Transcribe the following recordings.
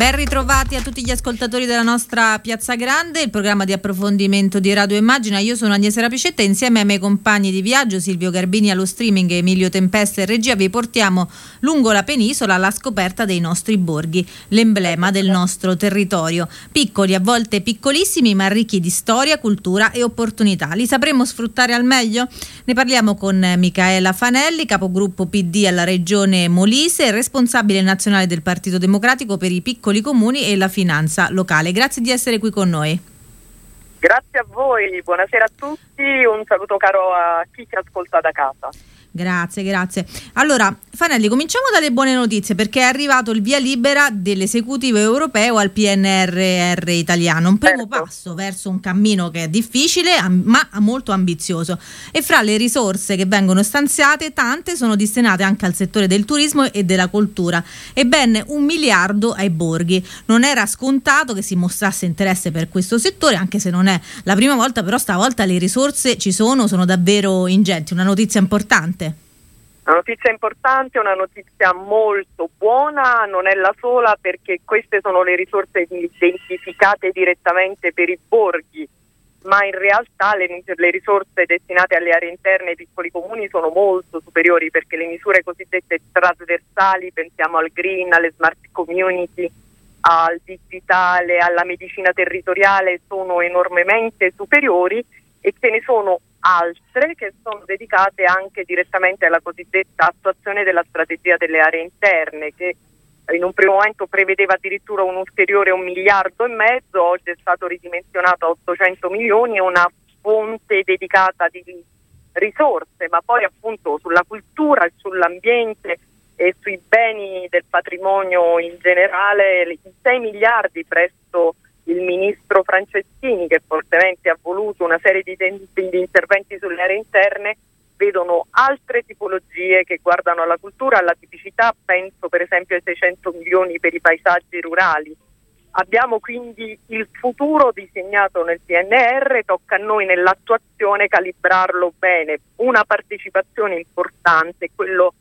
Ben ritrovati a tutti gli ascoltatori della nostra Piazza Grande, il programma di approfondimento di Radio Immagina. Io sono Agnese Rapicetta e insieme ai miei compagni di viaggio, Silvio Garbini allo streaming e Emilio Tempesta in regia, vi portiamo lungo la penisola alla scoperta dei nostri borghi, l'emblema del nostro territorio. Piccoli, a volte piccolissimi, ma ricchi di storia, cultura e opportunità. Li sapremo sfruttare al meglio? Ne parliamo con Micaela Fanelli, capogruppo PD alla regione Molise e responsabile nazionale del Partito Democratico per i piccoli comuni e la finanza locale. Grazie di essere qui con noi. Grazie a voi, buonasera a tutti, un saluto caro a chi ci ascolta da casa. Grazie, grazie. Allora, Fanelli, cominciamo dalle buone notizie perché è arrivato il via libera dell'esecutivo europeo al PNRR italiano, un primo Certo. passo verso un cammino che è difficile ma molto ambizioso. E fra le risorse che vengono stanziate, tante sono destinate anche al settore del turismo e della cultura e ben un miliardo ai borghi. Non era scontato che si mostrasse interesse per questo settore, anche se non è la prima volta, però stavolta le risorse ci sono, sono davvero ingenti, una notizia importante. Una notizia importante, una notizia molto buona, non è la sola perché queste sono le risorse identificate direttamente per i borghi, ma in realtà le, le risorse destinate alle aree interne ai piccoli comuni sono molto superiori perché le misure cosiddette trasversali, pensiamo al green, alle smart community, al digitale, alla medicina territoriale, sono enormemente superiori e ce ne sono altre che sono dedicate anche direttamente alla cosiddetta attuazione della strategia delle aree interne che in un primo momento prevedeva addirittura un ulteriore un miliardo e mezzo, oggi è stato ridimensionato a 800 milioni, è una fonte dedicata di risorse, ma poi appunto sulla cultura e sull'ambiente e sui beni del patrimonio in generale, i 6 miliardi presso il ministro Franceschini che fortemente ha voluto una serie di, di interventi sulle aree interne vedono altre tipologie che guardano alla cultura, alla tipicità, penso per esempio ai 600 milioni per i paesaggi rurali. Abbiamo quindi il futuro disegnato nel PNR, tocca a noi nell'attuazione calibrarlo bene. Una partecipazione importante, quello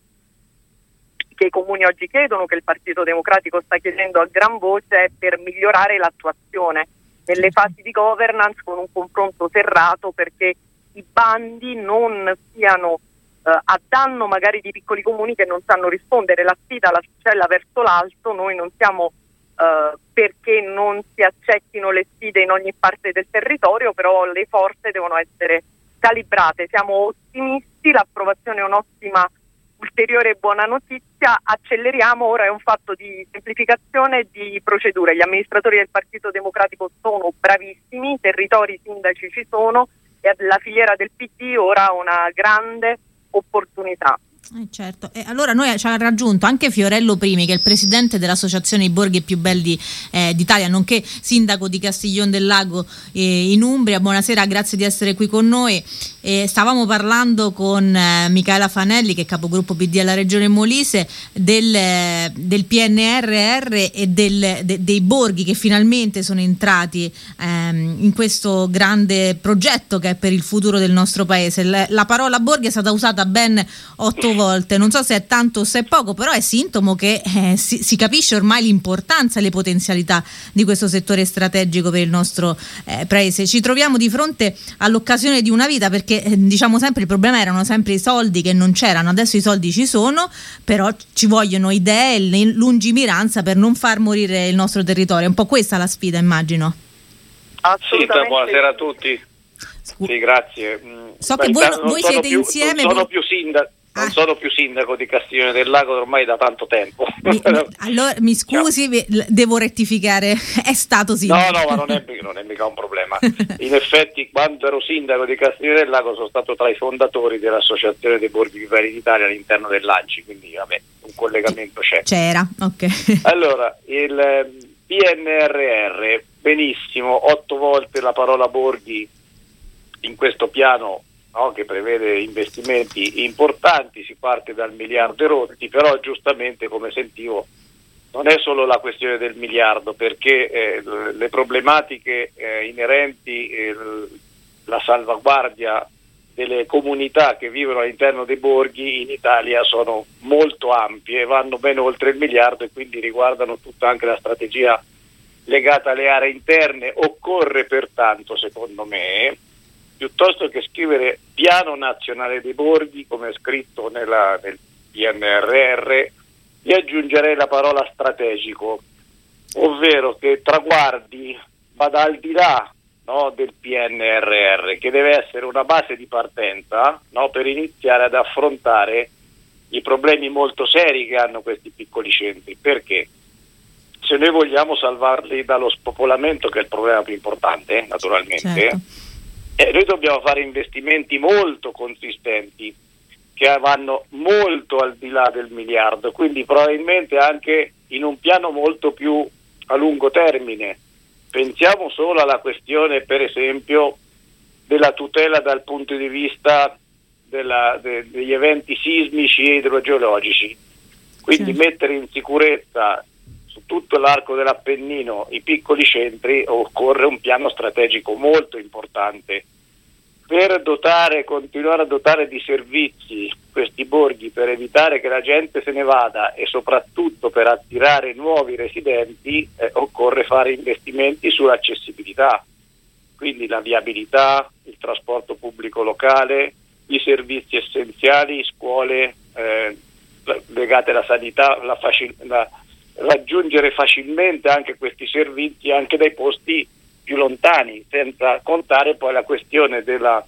che i comuni oggi chiedono, che il Partito Democratico sta chiedendo a gran voce, è per migliorare l'attuazione nelle fasi di governance con un confronto serrato perché i bandi non siano eh, a danno magari di piccoli comuni che non sanno rispondere. La sfida la scella verso l'alto, noi non siamo eh, perché non si accettino le sfide in ogni parte del territorio, però le forze devono essere calibrate. Siamo ottimisti, l'approvazione è un'ottima ulteriore buona notizia, acceleriamo, ora è un fatto di semplificazione di procedure, gli amministratori del Partito Democratico sono bravissimi, i territori i sindaci ci sono e la filiera del PD ora ha una grande opportunità. Eh, certo, e allora noi ci ha raggiunto anche Fiorello Primi, che è il presidente dell'Associazione I Borghi più belli eh, d'Italia, nonché sindaco di Castiglione del Lago eh, in Umbria. Buonasera, grazie di essere qui con noi. Stavamo parlando con eh, Michaela Fanelli, che è capogruppo PD alla Regione Molise, del, eh, del PNRR e del, de, dei borghi che finalmente sono entrati ehm, in questo grande progetto che è per il futuro del nostro paese. La, la parola borghi è stata usata ben otto volte, non so se è tanto o se è poco, però è sintomo che eh, si, si, capisce ormai l'importanza e le potenzialità di questo settore strategico per il nostro eh, paese. Ci troviamo di fronte all'occasione di una vita perché eh, diciamo sempre il problema erano sempre i soldi che non c'erano, adesso i soldi ci sono, però ci vogliono idee e lungimiranza per non far morire il nostro territorio. È un po' questa la sfida, immagino. Assolutamente. Sì, buonasera a tutti. Sì, grazie. Mm, So che voi, voi siete più, insieme. Non sono più sindaco. Non Ah. sono più sindaco di Castiglione del Lago ormai da tanto tempo. Mi- mi- allora mi scusi, l- devo rettificare, è stato No, sindaco. no, ma non è, non è mica un problema. In effetti, quando ero sindaco di Castiglione del Lago, sono stato tra i fondatori dell'Associazione dei Borghi Viveri d'Italia all'interno dell'ANCI, quindi vabbè, un collegamento c'è. C'era, ok. Allora, il PNRR, benissimo, otto volte la parola Borghi in questo piano no, che prevede investimenti importanti, si parte dal miliardo e rotti, però giustamente come sentivo non è solo la questione del miliardo perché eh, le problematiche eh, inerenti eh, la salvaguardia delle comunità che vivono all'interno dei borghi in Italia sono molto ampie, vanno ben oltre il miliardo e quindi riguardano tutta anche la strategia legata alle aree interne. Occorre pertanto, secondo me, piuttosto che scrivere piano nazionale dei borghi, come è scritto nella, nel PNRR, io aggiungerei la parola strategico, ovvero che traguardi vada al di là no, del PNRR, che deve essere una base di partenza no, per iniziare ad affrontare i problemi molto seri che hanno questi piccoli centri. Perché? Se noi vogliamo salvarli dallo spopolamento, che è il problema più importante, naturalmente, certo. Eh, noi dobbiamo fare investimenti molto consistenti che vanno molto al di là del miliardo, quindi probabilmente anche in un piano molto più a lungo termine Pensiamo solo alla questione, per esempio, della tutela dal punto di vista della, de, degli eventi sismici e idrogeologici. Quindi sì. mettere in sicurezza su tutto l'arco dell'Appennino i piccoli centri occorre un piano strategico molto importante. Per dotare, continuare a dotare di servizi questi borghi per evitare che la gente se ne vada e soprattutto per attirare nuovi residenti eh, occorre fare investimenti sull'accessibilità, quindi la viabilità, il trasporto pubblico locale, i servizi essenziali, scuole eh, legate alla sanità, la facil- la, raggiungere facilmente anche questi servizi anche dai posti più lontani, senza contare poi la questione della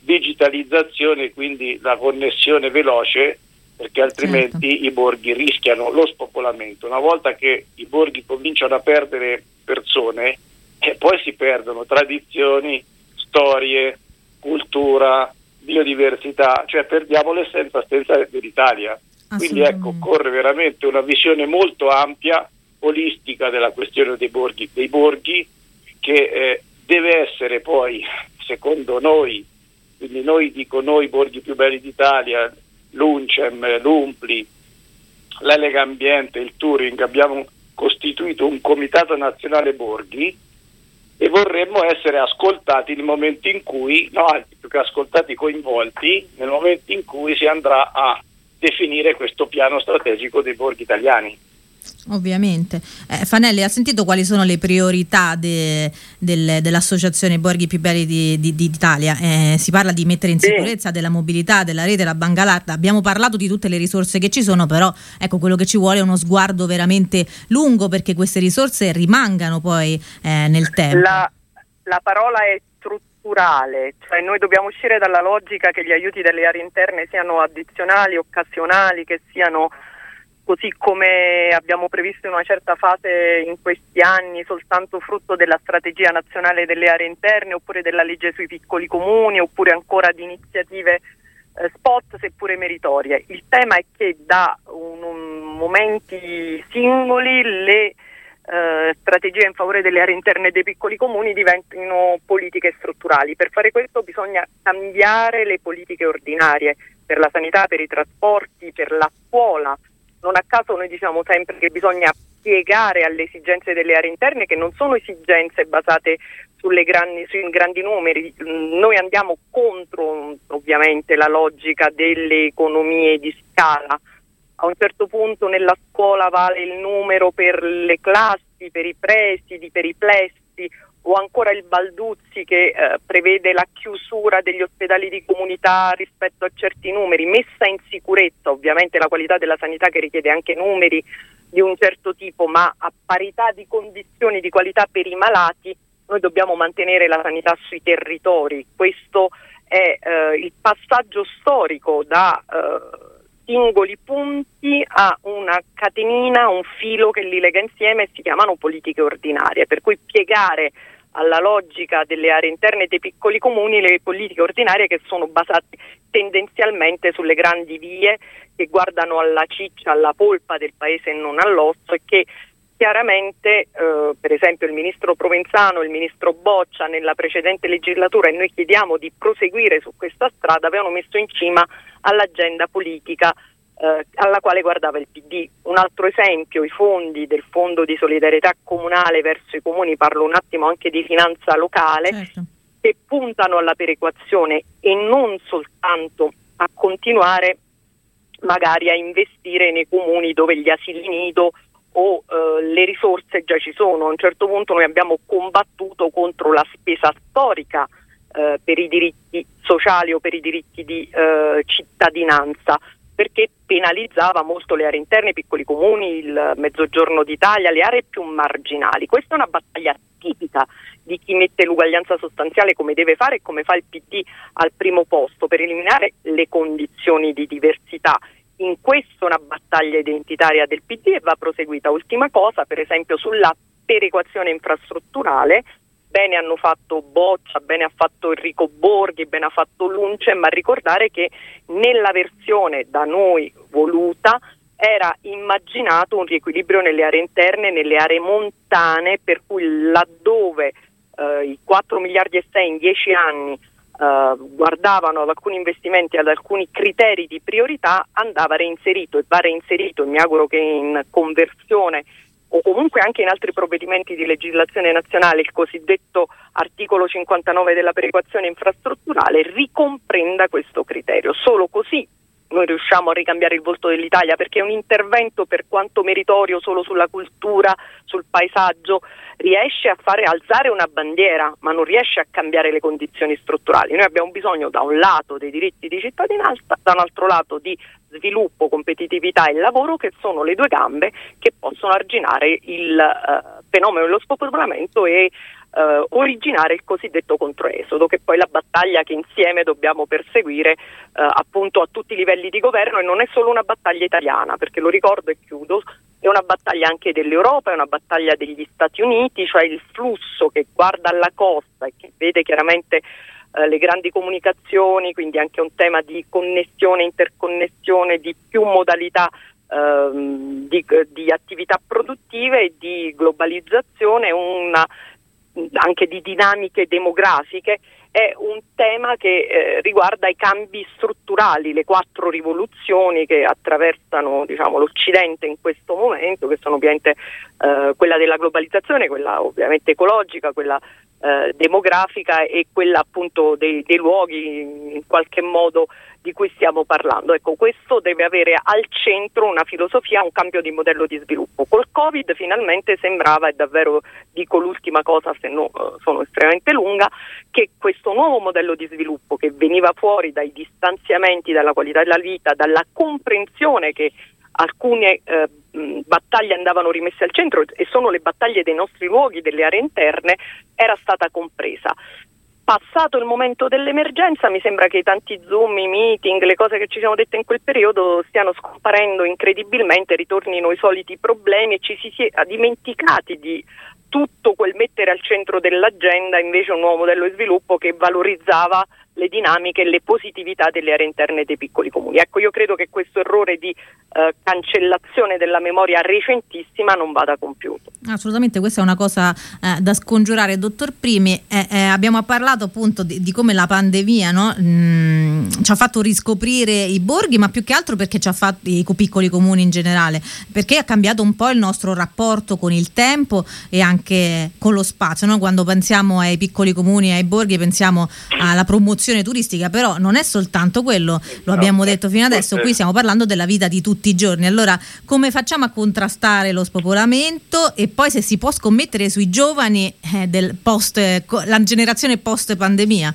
digitalizzazione, quindi la connessione veloce, perché altrimenti certo. i borghi rischiano lo spopolamento. Una volta che i borghi cominciano a perdere persone, eh, poi si perdono tradizioni, storie, cultura, biodiversità, cioè perdiamo l'essenza stessa dell'Italia. Quindi ecco, occorre veramente una visione molto ampia, olistica della questione dei borghi, dei borghi che eh, deve essere poi, secondo noi, quindi noi dico noi borghi più belli d'Italia, l'Uncem, l'Umpli, la Lega Ambiente, il Touring, abbiamo costituito un comitato nazionale borghi e vorremmo essere ascoltati nel momento in cui, no, più che ascoltati, coinvolti nel momento in cui si andrà a definire questo piano strategico dei borghi italiani. Ovviamente. Eh, Fanelli, ha sentito quali sono le priorità de, del, dell'Associazione Borghi Più Belli di, di, di Italia? Eh, si parla di mettere in sicurezza della mobilità, della rete, della bangalata. Abbiamo parlato di tutte le risorse che ci sono, però ecco, quello che ci vuole è uno sguardo veramente lungo perché queste risorse rimangano poi eh, nel tempo. La, la parola è strutturale, cioè noi dobbiamo uscire dalla logica che gli aiuti delle aree interne siano addizionali, occasionali, che siano così come abbiamo previsto in una certa fase in questi anni soltanto frutto della strategia nazionale delle aree interne oppure della legge sui piccoli comuni oppure ancora di iniziative eh, spot seppure meritorie. Il tema è che da un, un momenti singoli le eh, strategie in favore delle aree interne dei piccoli comuni diventino politiche strutturali. Per fare questo bisogna cambiare le politiche ordinarie per la sanità, per i trasporti, per la scuola non a caso noi diciamo sempre che bisogna piegare alle esigenze delle aree interne che non sono esigenze basate grandi, sui grandi numeri, noi andiamo contro ovviamente la logica delle economie di scala. A un certo punto nella scuola vale il numero per le classi, per i presidi, per i plessi o ancora il Balduzzi che eh, prevede la chiusura degli ospedali di comunità rispetto a certi numeri, messa in sicurezza ovviamente la qualità della sanità che richiede anche numeri di un certo tipo, ma a parità di condizioni di qualità per i malati, noi dobbiamo mantenere la sanità sui territori. Questo è eh, il passaggio storico da eh, singoli punti a una catenina, un filo che li lega insieme e si chiamano politiche ordinarie, per cui piegare alla logica delle aree interne dei piccoli comuni le politiche ordinarie che sono basate tendenzialmente sulle grandi vie che guardano alla ciccia, alla polpa del paese e non all'osso e che chiaramente eh, per esempio il ministro Provenzano il ministro Boccia nella precedente legislatura e noi chiediamo di proseguire su questa strada avevano messo in cima all'agenda politica eh, alla quale guardava il PD. Un altro esempio, i fondi del Fondo di solidarietà comunale verso i comuni, parlo un attimo anche di finanza locale, certo. che puntano alla perequazione e non soltanto a continuare magari a investire nei comuni dove gli asili nido o eh, le risorse già ci sono. A un certo punto noi abbiamo combattuto contro la spesa storica eh, per i diritti sociali o per i diritti di eh, cittadinanza perché penalizzava molto le aree interne, i piccoli comuni, il mezzogiorno d'Italia, le aree più marginali. Questa è una battaglia tipica di chi mette l'uguaglianza sostanziale come deve fare e come fa il PD al primo posto per eliminare le condizioni di diversità. In questo una battaglia identitaria del PD e va proseguita. Ultima cosa, per esempio sulla perequazione infrastrutturale, bene hanno fatto Boccia, bene ha fatto Enrico Borghi, bene ha fatto Lunce, ma ricordare che nella versione da noi voluta era immaginato un riequilibrio nelle aree interne, nelle aree montane, per cui laddove eh, i 4 miliardi e 6 in 10 anni eh, guardavano ad alcuni investimenti, ad alcuni criteri di priorità, andava reinserito e va reinserito, mi auguro che in conversione o comunque anche in altri provvedimenti di legislazione nazionale il cosiddetto articolo 59 della perequazione infrastrutturale ricomprenda questo criterio. Solo così noi riusciamo a ricambiare il volto dell'Italia perché un intervento per quanto meritorio solo sulla cultura, sul paesaggio, riesce a fare alzare una bandiera ma non riesce a cambiare le condizioni strutturali. Noi abbiamo bisogno da un lato dei diritti di cittadinanza, da un altro lato di sviluppo, competitività e lavoro che sono le due gambe che possono arginare il uh, fenomeno dello spopolamento e uh, originare il cosiddetto controesodo, che è poi la battaglia che insieme dobbiamo perseguire uh, appunto a tutti i livelli di governo e non è solo una battaglia italiana, perché lo ricordo e chiudo, è una battaglia anche dell'Europa, è una battaglia degli Stati Uniti, cioè il flusso che guarda alla costa e che vede chiaramente eh, le grandi comunicazioni, quindi anche un tema di connessione, interconnessione, di più modalità ehm, di, di, attività produttive e di globalizzazione, una, anche di dinamiche demografiche è un tema che eh, riguarda i cambi strutturali, le quattro rivoluzioni che attraversano diciamo, l'Occidente in questo momento, che sono ovviamente eh, quella della globalizzazione, quella ovviamente ecologica, quella eh, demografica e quella appunto dei, dei, luoghi in qualche modo di cui stiamo parlando. Ecco, questo deve avere al centro una filosofia, un cambio di modello di sviluppo. Col Covid finalmente sembrava, e davvero dico l'ultima cosa se no eh, sono estremamente lunga, che questo nuovo modello di sviluppo che veniva fuori dai distanziamenti dalla qualità della vita, dalla comprensione che alcune eh, battaglie andavano rimesse al centro e sono le battaglie dei nostri luoghi, delle aree interne, era stata compresa. Passato il momento dell'emergenza mi sembra che i tanti zoom, i meeting, le cose che ci siamo dette in quel periodo stiano scomparendo incredibilmente, ritornino i soliti problemi e ci si sia dimenticati di tutto quel mettere al centro dell'agenda invece un nuovo modello di sviluppo che valorizzava le dinamiche e le positività delle aree interne dei piccoli comuni. Ecco, io credo che questo errore di eh, cancellazione della memoria recentissima non vada compiuto. Assolutamente, questa è una cosa eh, da scongiurare. Dottor Primi, eh, eh abbiamo parlato appunto di, di come la pandemia no, mh, ci ha fatto riscoprire i borghi, ma più che altro perché ci ha fatto i piccoli comuni in generale, perché ha cambiato un po' il nostro rapporto con il tempo e anche con lo spazio. No? Quando pensiamo ai piccoli comuni e ai borghi pensiamo alla promozione turistica, però non è soltanto quello, lo abbiamo detto fino adesso, qui stiamo parlando della vita di tutti i giorni. Allora, come facciamo a contrastare lo spopolamento e poi se si può scommettere sui giovani eh, del post, la generazione post pandemia?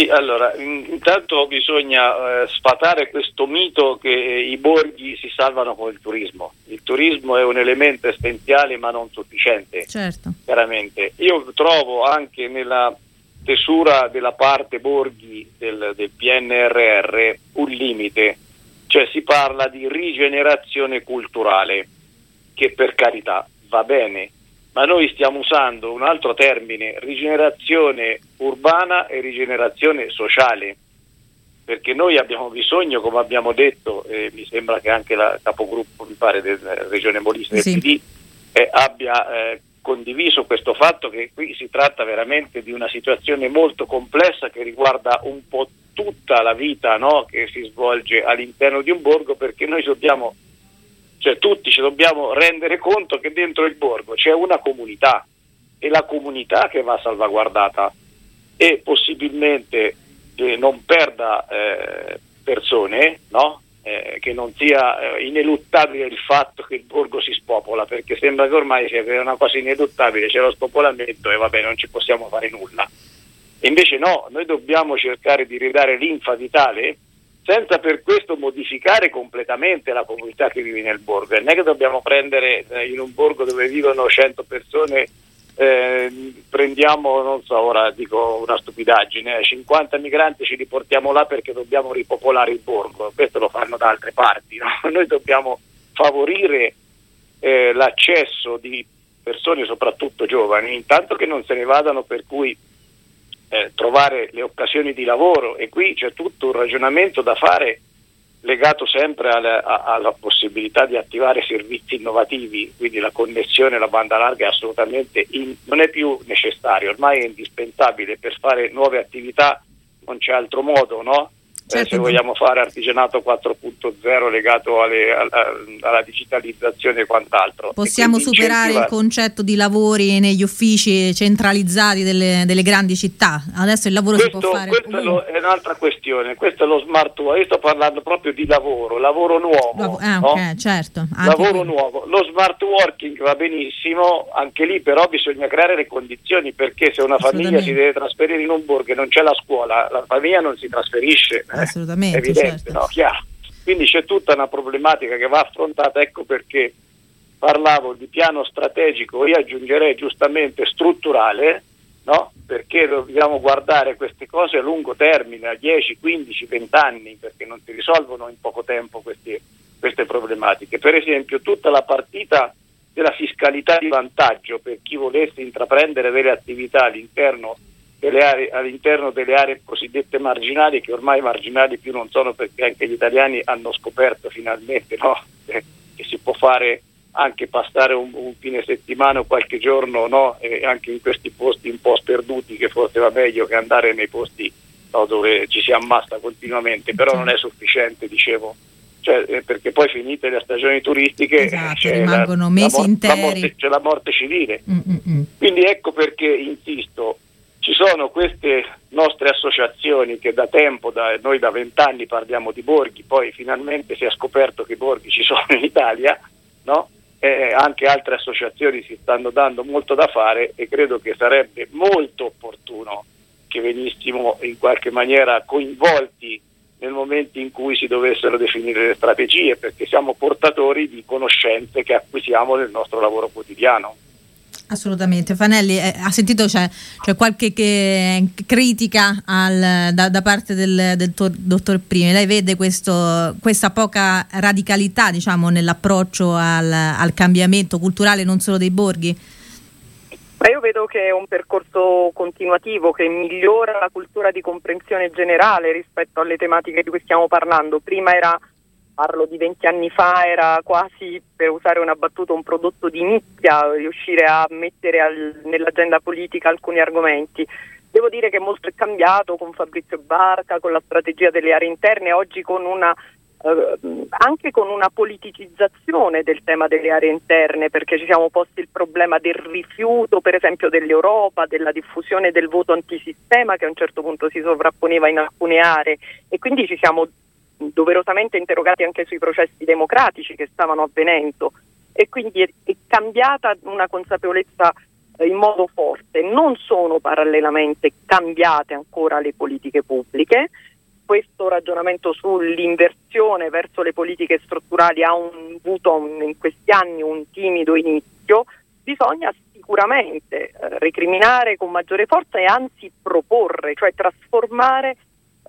Sì, allora, intanto bisogna eh, sfatare questo mito che i borghi si salvano con il turismo. Il turismo è un elemento essenziale ma non sufficiente, certo. chiaramente. Io trovo anche nella stesura della parte borghi del, del PNRR un limite, cioè si parla di rigenerazione culturale, che per carità va bene, ma noi stiamo usando un altro termine, rigenerazione urbana e rigenerazione sociale, perché noi abbiamo bisogno, come abbiamo detto, eh, mi sembra che anche la capogruppo mi pare della Regione Molise del sì. PD eh, abbia eh, condiviso questo fatto che qui si tratta veramente di una situazione molto complessa che riguarda un po' tutta la vita no, che si svolge all'interno di un borgo perché noi dobbiamo, cioè tutti ci dobbiamo rendere conto che dentro il borgo c'è una comunità e la comunità che va salvaguardata e possibilmente eh, non perda eh, persone, no? eh, che non sia eh, ineluttabile il fatto che il borgo si spopola, perché sembra che ormai sia una cosa ineluttabile, c'è lo spopolamento e vabbè non ci possiamo fare nulla. Invece no, noi dobbiamo cercare di ridare linfa vitale senza per questo modificare completamente la comunità che vive nel borgo. Non è che dobbiamo prendere eh, in un borgo dove vivono 100 persone, eh, prendiamo, non so, ora dico una stupidaggine, 50 eh, migranti ci riportiamo là perché dobbiamo ripopolare il borgo, questo lo fanno da altre parti. No? Noi dobbiamo favorire eh, l'accesso di persone, soprattutto giovani, intanto che non se ne vadano per cui eh, trovare le occasioni di lavoro e qui c'è tutto un ragionamento da fare legato sempre alla, alla, possibilità di attivare servizi innovativi, quindi la connessione alla banda larga è assolutamente in, non è più necessario, ormai è indispensabile per fare nuove attività, non c'è altro modo, no? Certo. se vogliamo fare artigianato 4.0 legato alle, alla, alla, digitalizzazione e quant'altro. Possiamo e superare il concetto di lavori negli uffici centralizzati delle, delle grandi città? Adesso il lavoro questo, si può fare. Questa è, è un'altra questione, questo è lo smart work, io sto parlando proprio di lavoro, lavoro nuovo. Lav- ah, no? okay, certo, lavoro nuovo. Lo smart working va benissimo, anche lì però bisogna creare le condizioni perché se una famiglia si deve trasferire in un borgo e non c'è la scuola, la famiglia non si trasferisce. Eh, assolutamente. Evidente, certo. no? Chiaro. Quindi c'è tutta una problematica che va affrontata, ecco perché parlavo di piano strategico, io aggiungerei giustamente strutturale, no? perché dobbiamo guardare queste cose a lungo termine, a 10, 15, 20 anni, perché non si risolvono in poco tempo queste, queste problematiche. Per esempio tutta la partita della fiscalità di vantaggio per chi volesse intraprendere delle attività all'interno delle aree, all'interno delle aree cosiddette marginali, che ormai marginali più non sono perché anche gli italiani hanno scoperto finalmente no? eh, che si può fare anche passare un, un fine settimana o qualche giorno no? eh, anche in questi posti un po' sperduti, che forse va meglio che andare nei posti no, dove ci si ammassa continuamente, però non è sufficiente, dicevo. Cioè, eh, perché poi finite le stagioni turistiche esatto, rimangono la, mesi la mor- interi. La morte, c'è la morte civile. Mm-mm. Quindi ecco perché insisto, ci sono queste nostre associazioni che da tempo, da, noi da vent'anni parliamo di borghi, poi finalmente si è scoperto che i borghi ci sono in Italia, no? e anche altre associazioni si stanno dando molto da fare e credo che sarebbe molto opportuno che venissimo in qualche maniera coinvolti nel momento in cui si dovessero definire le strategie, perché siamo portatori di conoscenze che acquisiamo nel nostro lavoro quotidiano. Assolutamente, Fanelli, eh, ha sentito c'è, c'è qualche che, critica al, da, da, parte del, del to, dottor Primi, lei vede questo, questa poca radicalità diciamo, nell'approccio al, al, cambiamento culturale non solo dei borghi? Ma io vedo che è un percorso continuativo che migliora la cultura di comprensione generale rispetto alle tematiche di cui stiamo parlando. Prima era parlo di 20 anni fa, era quasi, per usare una battuta, un prodotto di nicchia riuscire a mettere al, nell'agenda politica alcuni argomenti. Devo dire che molto è cambiato con Fabrizio Barca, con la strategia delle aree interne, oggi con una, eh, anche con una politicizzazione del tema delle aree interne, perché ci siamo posti il problema del rifiuto, per esempio, dell'Europa, della diffusione del voto antisistema che a un certo punto si sovrapponeva in alcune aree e quindi ci siamo doverosamente interrogati anche sui processi democratici che stavano avvenendo. E quindi è, è cambiata una consapevolezza eh, in modo forte, non sono parallelamente cambiate ancora le politiche pubbliche, questo ragionamento sull'inversione verso le politiche strutturali ha un, avuto un, in questi anni un timido inizio, bisogna sicuramente eh, recriminare con maggiore forza e anzi proporre, cioè trasformare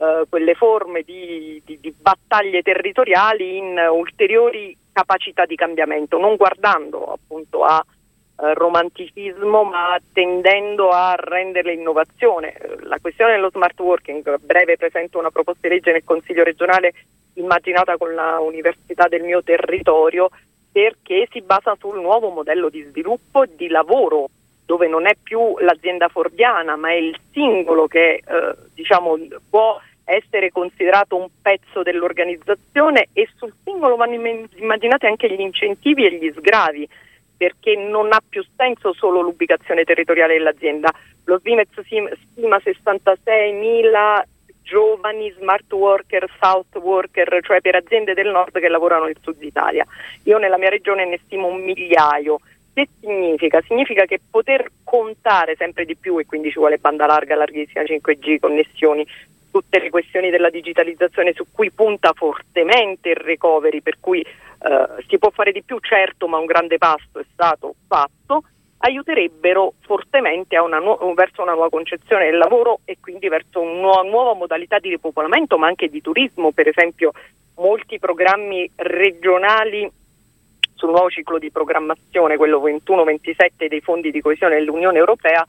eh, quelle forme di, di, di, battaglie territoriali in ulteriori capacità di cambiamento, non guardando appunto a eh, romanticismo ma tendendo a rendere l'innovazione. La questione dello smart working, a breve presento una proposta di legge nel Consiglio regionale immaginata con la università del mio territorio perché si basa sul nuovo modello di sviluppo e di lavoro dove non è più l'azienda fordiana ma è il singolo che eh, diciamo, può essere considerato un pezzo dell'organizzazione e sul singolo vanno immaginati anche gli incentivi e gli sgravi perché non ha più senso solo l'ubicazione territoriale dell'azienda. Lo Svimez stima 66.000 giovani smart worker, south worker, cioè per aziende del nord che lavorano nel sud Italia. Io nella mia regione ne stimo un migliaio. Che significa? Significa che poter contare sempre di più, e quindi ci vuole banda larga, larghissima 5G, connessioni, tutte le questioni della digitalizzazione su cui punta fortemente il recovery, per cui eh, si può fare di più, certo, ma un grande passo è stato fatto, aiuterebbero fortemente una nu- verso una nuova concezione del lavoro e quindi verso una nuova, modalità di ripopolamento, ma anche di turismo, per esempio molti programmi regionali sul nuovo ciclo di programmazione, quello 21-27 dei fondi di coesione dell'Unione Europea,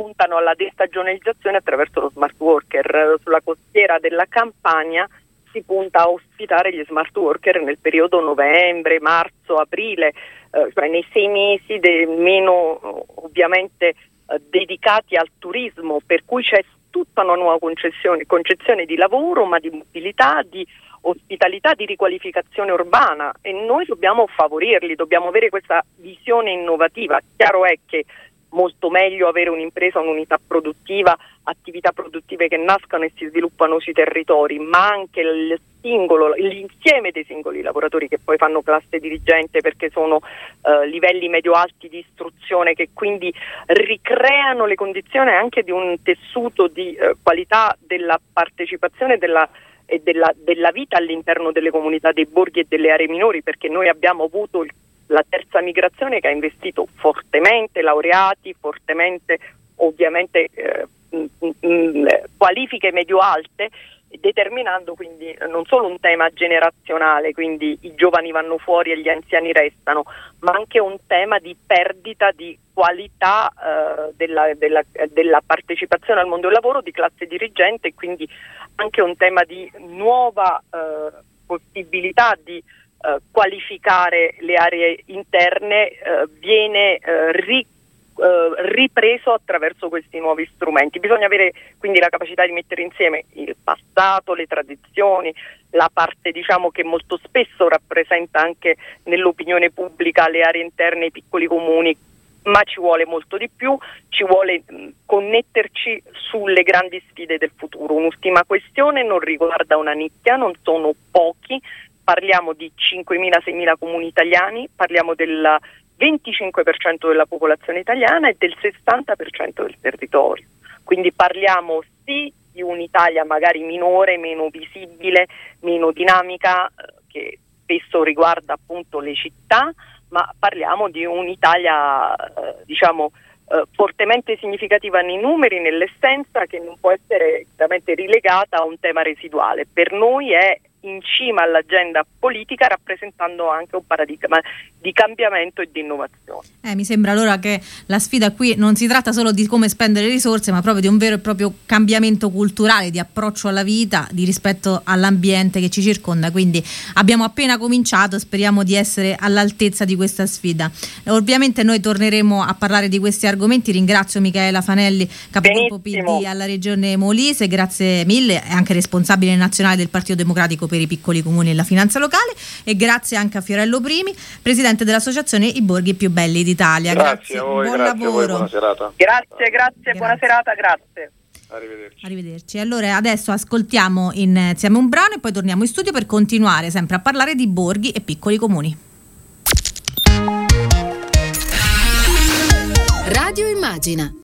puntano alla destagionalizzazione attraverso lo smart worker. Sulla costiera della Campania si punta a ospitare gli smart worker nel periodo novembre, marzo, aprile, eh, cioè nei sei mesi de- meno ovviamente eh, dedicati al turismo, per cui c'è tutta una nuova concezione, concezione di lavoro, ma di mobilità, di ospitalità, di riqualificazione urbana e noi dobbiamo favorirli, dobbiamo avere questa visione innovativa. Chiaro è che molto meglio avere un'impresa, un'unità produttiva, attività produttive che nascano e si sviluppano sui territori, ma anche il singolo, l'insieme dei singoli lavoratori che poi fanno classe dirigente perché sono eh, livelli medio-alti di istruzione che quindi ricreano le condizioni anche di un tessuto di eh, qualità della partecipazione della, e della, della vita all'interno delle comunità dei borghi e delle aree minori perché noi abbiamo avuto il la terza migrazione che ha investito fortemente laureati, fortemente ovviamente eh, mh, mh, qualifiche medio-alte, determinando quindi non solo un tema generazionale, quindi i giovani vanno fuori e gli anziani restano, ma anche un tema di perdita di qualità eh, della, della, della, partecipazione al mondo del lavoro, di classe dirigente e quindi anche un tema di nuova eh, possibilità di eh, qualificare le aree interne eh, viene eh, ri, eh, ripreso attraverso questi nuovi strumenti. Bisogna avere quindi la capacità di mettere insieme il passato, le tradizioni, la parte diciamo, che molto spesso rappresenta anche nell'opinione pubblica le aree interne, i piccoli comuni, ma ci vuole molto di più, ci vuole connetterci sulle grandi sfide del futuro. Un'ultima questione non riguarda una nicchia, non sono pochi, parliamo di 5.000-6.000 comuni italiani, parliamo del 25% della popolazione italiana e del 60% del territorio. Quindi parliamo sì di un'Italia magari minore, meno visibile, meno dinamica, eh, che spesso riguarda appunto le città, ma parliamo di un'Italia eh, diciamo eh, fortemente significativa nei numeri, nell'essenza, che non può essere rilegata a un tema residuale. Per noi è in cima all'agenda politica rappresentando anche un paradigma di cambiamento e di innovazione. Eh, mi sembra allora che la sfida qui non si tratta solo di come spendere risorse, ma proprio di un vero e proprio cambiamento culturale, di approccio alla vita, di rispetto all'ambiente che ci circonda. Quindi abbiamo appena cominciato, speriamo di essere all'altezza di questa sfida. Ovviamente noi torneremo a parlare di questi argomenti. Ringrazio Michaela Fanelli, capogruppo PD alla Regione Molise, grazie mille, è anche responsabile nazionale del Partito Democratico per i piccoli comuni e la finanza locale e grazie anche a Fiorello Primi, presidente dell'associazione I Borghi più belli d'Italia. Grazie, grazie a voi, buon grazie lavoro. A voi, buona serata. Grazie, grazie, grazie, buona serata, grazie. Arrivederci. Arrivederci. Allora adesso ascoltiamo insieme un brano e poi torniamo in studio per continuare sempre a parlare di borghi e piccoli comuni. Radio Immagina